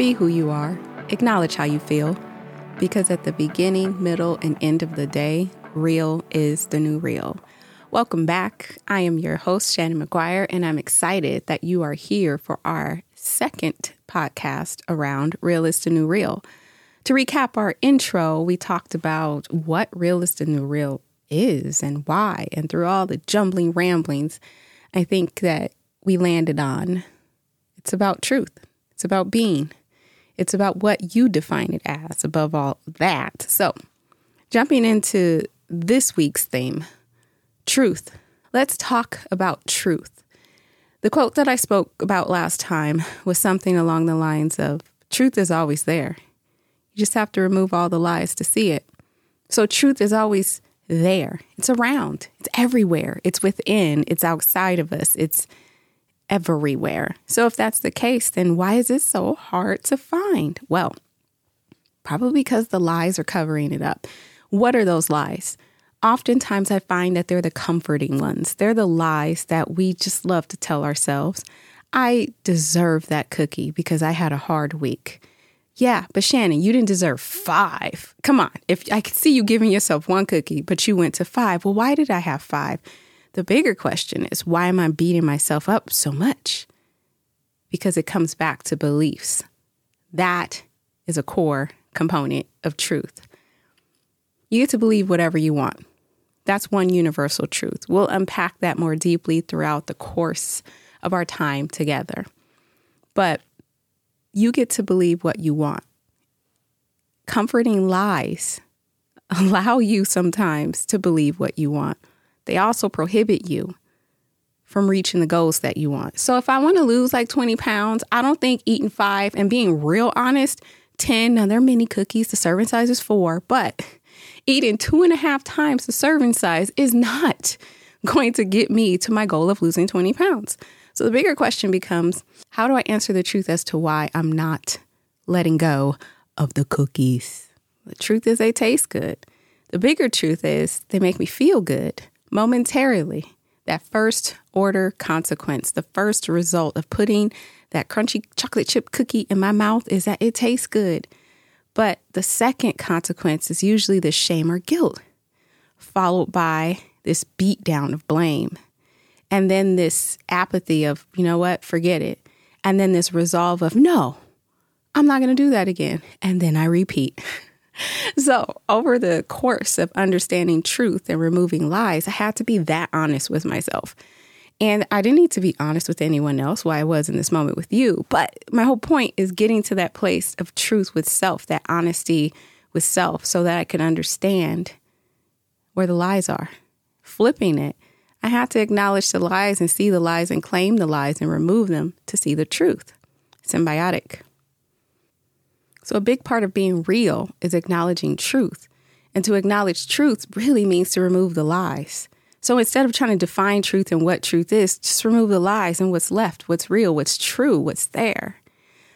Be who you are, acknowledge how you feel, because at the beginning, middle, and end of the day, real is the new real. Welcome back. I am your host, Shannon McGuire, and I'm excited that you are here for our second podcast around Real is the New Real. To recap our intro, we talked about what Real is the New Real is and why, and through all the jumbling ramblings, I think that we landed on it's about truth, it's about being, it's about what you define it as, above all that. So, jumping into this week's theme truth. Let's talk about truth. The quote that I spoke about last time was something along the lines of truth is always there. You just have to remove all the lies to see it. So, truth is always there. It's around. It's everywhere. It's within. It's outside of us. It's everywhere. So if that's the case, then why is it so hard to find? Well, probably because the lies are covering it up. What are those lies? Oftentimes, I find that they're the comforting ones. They're the lies that we just love to tell ourselves. I deserve that cookie because I had a hard week. Yeah, but Shannon, you didn't deserve five. Come on. If I could see you giving yourself one cookie, but you went to five, well, why did I have five? The bigger question is why am I beating myself up so much? Because it comes back to beliefs. That is a core component of truth. You get to believe whatever you want. That's one universal truth. We'll unpack that more deeply throughout the course of our time together. But you get to believe what you want. Comforting lies allow you sometimes to believe what you want. They also prohibit you from reaching the goals that you want. So if I want to lose like 20 pounds, I don't think eating five and being real honest, 10, now they're mini cookies, the serving size is four, but eating two and a half times the serving size is not going to get me to my goal of losing 20 pounds. So the bigger question becomes how do I answer the truth as to why I'm not letting go of the cookies? The truth is, they taste good. The bigger truth is, they make me feel good momentarily. That first order consequence, the first result of putting that crunchy chocolate chip cookie in my mouth is that it tastes good. But the second consequence is usually the shame or guilt, followed by this beat down of blame and then this apathy of, you know what, forget it. And then this resolve of, no, I'm not going to do that again. And then I repeat. so, over the course of understanding truth and removing lies, I had to be that honest with myself. And I didn't need to be honest with anyone else why I was in this moment with you. But my whole point is getting to that place of truth with self, that honesty with self, so that I can understand where the lies are, flipping it I had to acknowledge the lies and see the lies and claim the lies and remove them to see the truth. Symbiotic. So, a big part of being real is acknowledging truth. And to acknowledge truth really means to remove the lies. So, instead of trying to define truth and what truth is, just remove the lies and what's left, what's real, what's true, what's there.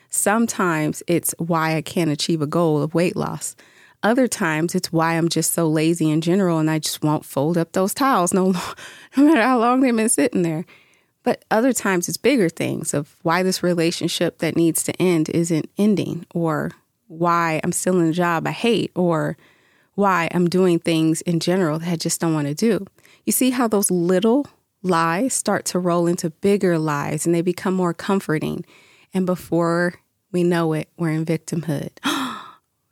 Sometimes it's why I can't achieve a goal of weight loss. Other times it's why I'm just so lazy in general and I just won't fold up those towels no, no matter how long they've been sitting there. But other times it's bigger things of why this relationship that needs to end isn't ending or why I'm still in a job I hate or why I'm doing things in general that I just don't want to do. You see how those little lies start to roll into bigger lies and they become more comforting. And before we know it, we're in victimhood.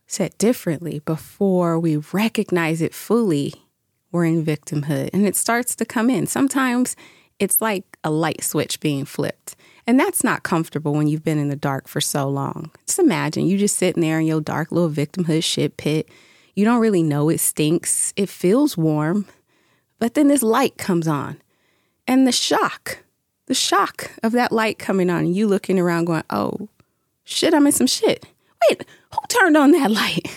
said differently, before we recognize it fully, we're in victimhood and it starts to come in. Sometimes it's like a light switch being flipped. And that's not comfortable when you've been in the dark for so long. Just imagine you just sitting there in your dark little victimhood shit pit. You don't really know it stinks. It feels warm. But then this light comes on. And the shock, the shock of that light coming on, you looking around going, oh, shit, I'm in some shit. Wait, who turned on that light?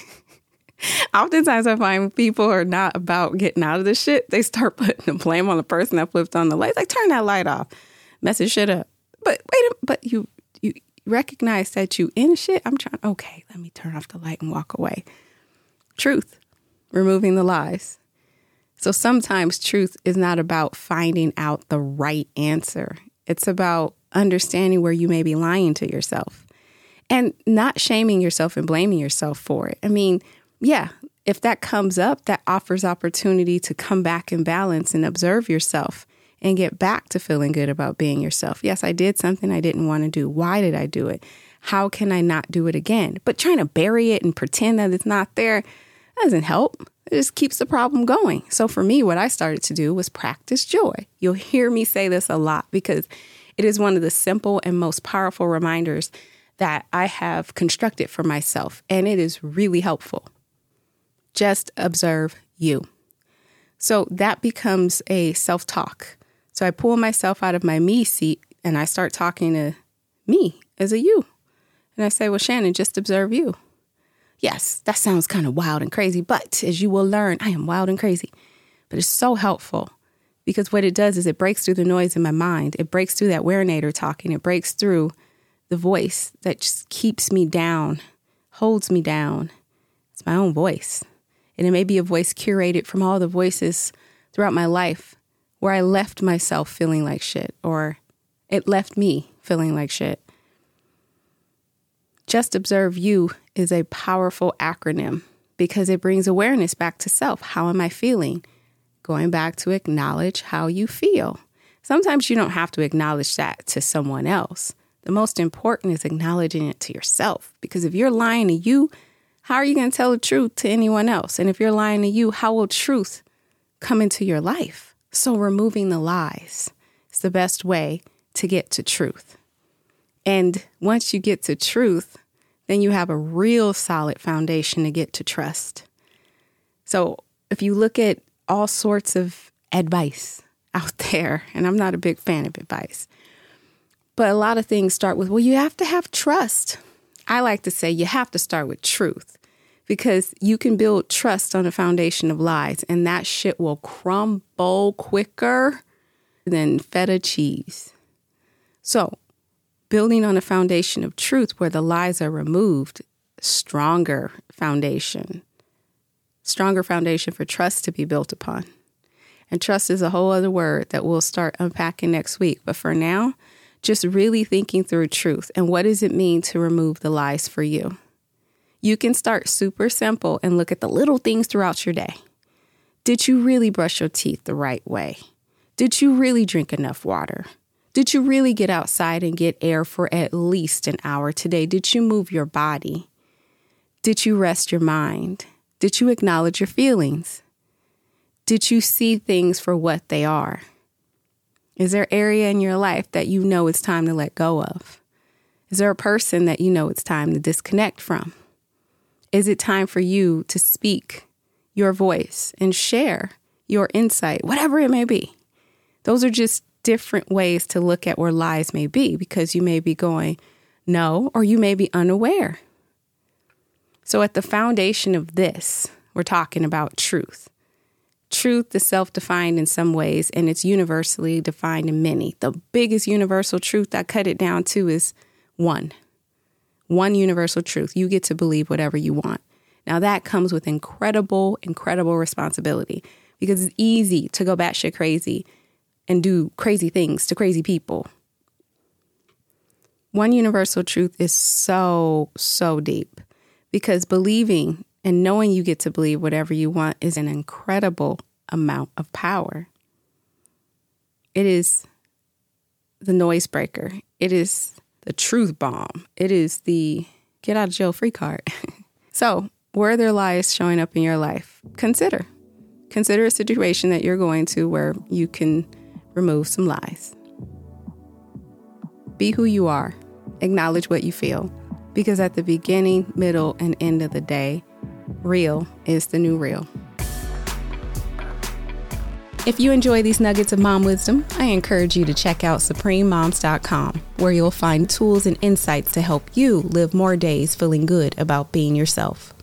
Oftentimes, I find people are not about getting out of the shit. They start putting the blame on the person that flipped on the light. Like, turn that light off, messing shit up. But wait, a, but you you recognize that you in shit. I'm trying. Okay, let me turn off the light and walk away. Truth, removing the lies. So sometimes truth is not about finding out the right answer. It's about understanding where you may be lying to yourself and not shaming yourself and blaming yourself for it. I mean, yeah, if that comes up, that offers opportunity to come back in balance and observe yourself and get back to feeling good about being yourself. Yes, I did something I didn't want to do. Why did I do it? How can I not do it again? But trying to bury it and pretend that it's not there doesn't help. It just keeps the problem going. So for me, what I started to do was practice joy. You'll hear me say this a lot because it is one of the simple and most powerful reminders that I have constructed for myself, and it is really helpful. Just observe you. So that becomes a self talk. So I pull myself out of my me seat and I start talking to me as a you. And I say, Well, Shannon, just observe you. Yes, that sounds kind of wild and crazy, but as you will learn, I am wild and crazy. But it's so helpful because what it does is it breaks through the noise in my mind. It breaks through that werenator talking. It breaks through the voice that just keeps me down, holds me down. It's my own voice. And it may be a voice curated from all the voices throughout my life where I left myself feeling like shit or it left me feeling like shit. Just Observe You is a powerful acronym because it brings awareness back to self. How am I feeling? Going back to acknowledge how you feel. Sometimes you don't have to acknowledge that to someone else. The most important is acknowledging it to yourself because if you're lying to you, how are you going to tell the truth to anyone else? And if you're lying to you, how will truth come into your life? So, removing the lies is the best way to get to truth. And once you get to truth, then you have a real solid foundation to get to trust. So, if you look at all sorts of advice out there, and I'm not a big fan of advice, but a lot of things start with, well, you have to have trust. I like to say you have to start with truth because you can build trust on a foundation of lies, and that shit will crumble quicker than feta cheese. So, building on a foundation of truth where the lies are removed, stronger foundation, stronger foundation for trust to be built upon. And trust is a whole other word that we'll start unpacking next week. But for now, just really thinking through truth and what does it mean to remove the lies for you. You can start super simple and look at the little things throughout your day. Did you really brush your teeth the right way? Did you really drink enough water? Did you really get outside and get air for at least an hour today? Did you move your body? Did you rest your mind? Did you acknowledge your feelings? Did you see things for what they are? Is there area in your life that you know it's time to let go of? Is there a person that you know it's time to disconnect from? Is it time for you to speak your voice and share your insight, whatever it may be? Those are just different ways to look at where lies may be because you may be going no or you may be unaware. So, at the foundation of this, we're talking about truth. Truth is self defined in some ways and it's universally defined in many. The biggest universal truth I cut it down to is one. One universal truth. You get to believe whatever you want. Now, that comes with incredible, incredible responsibility because it's easy to go batshit crazy and do crazy things to crazy people. One universal truth is so, so deep because believing and knowing you get to believe whatever you want is an incredible amount of power. It is the noise breaker, it is the truth bomb, it is the get out of jail free card. so, were there lies showing up in your life? Consider. Consider a situation that you're going to where you can remove some lies. Be who you are, acknowledge what you feel, because at the beginning, middle, and end of the day, real is the new real. If you enjoy these nuggets of mom wisdom, I encourage you to check out suprememoms.com, where you'll find tools and insights to help you live more days feeling good about being yourself.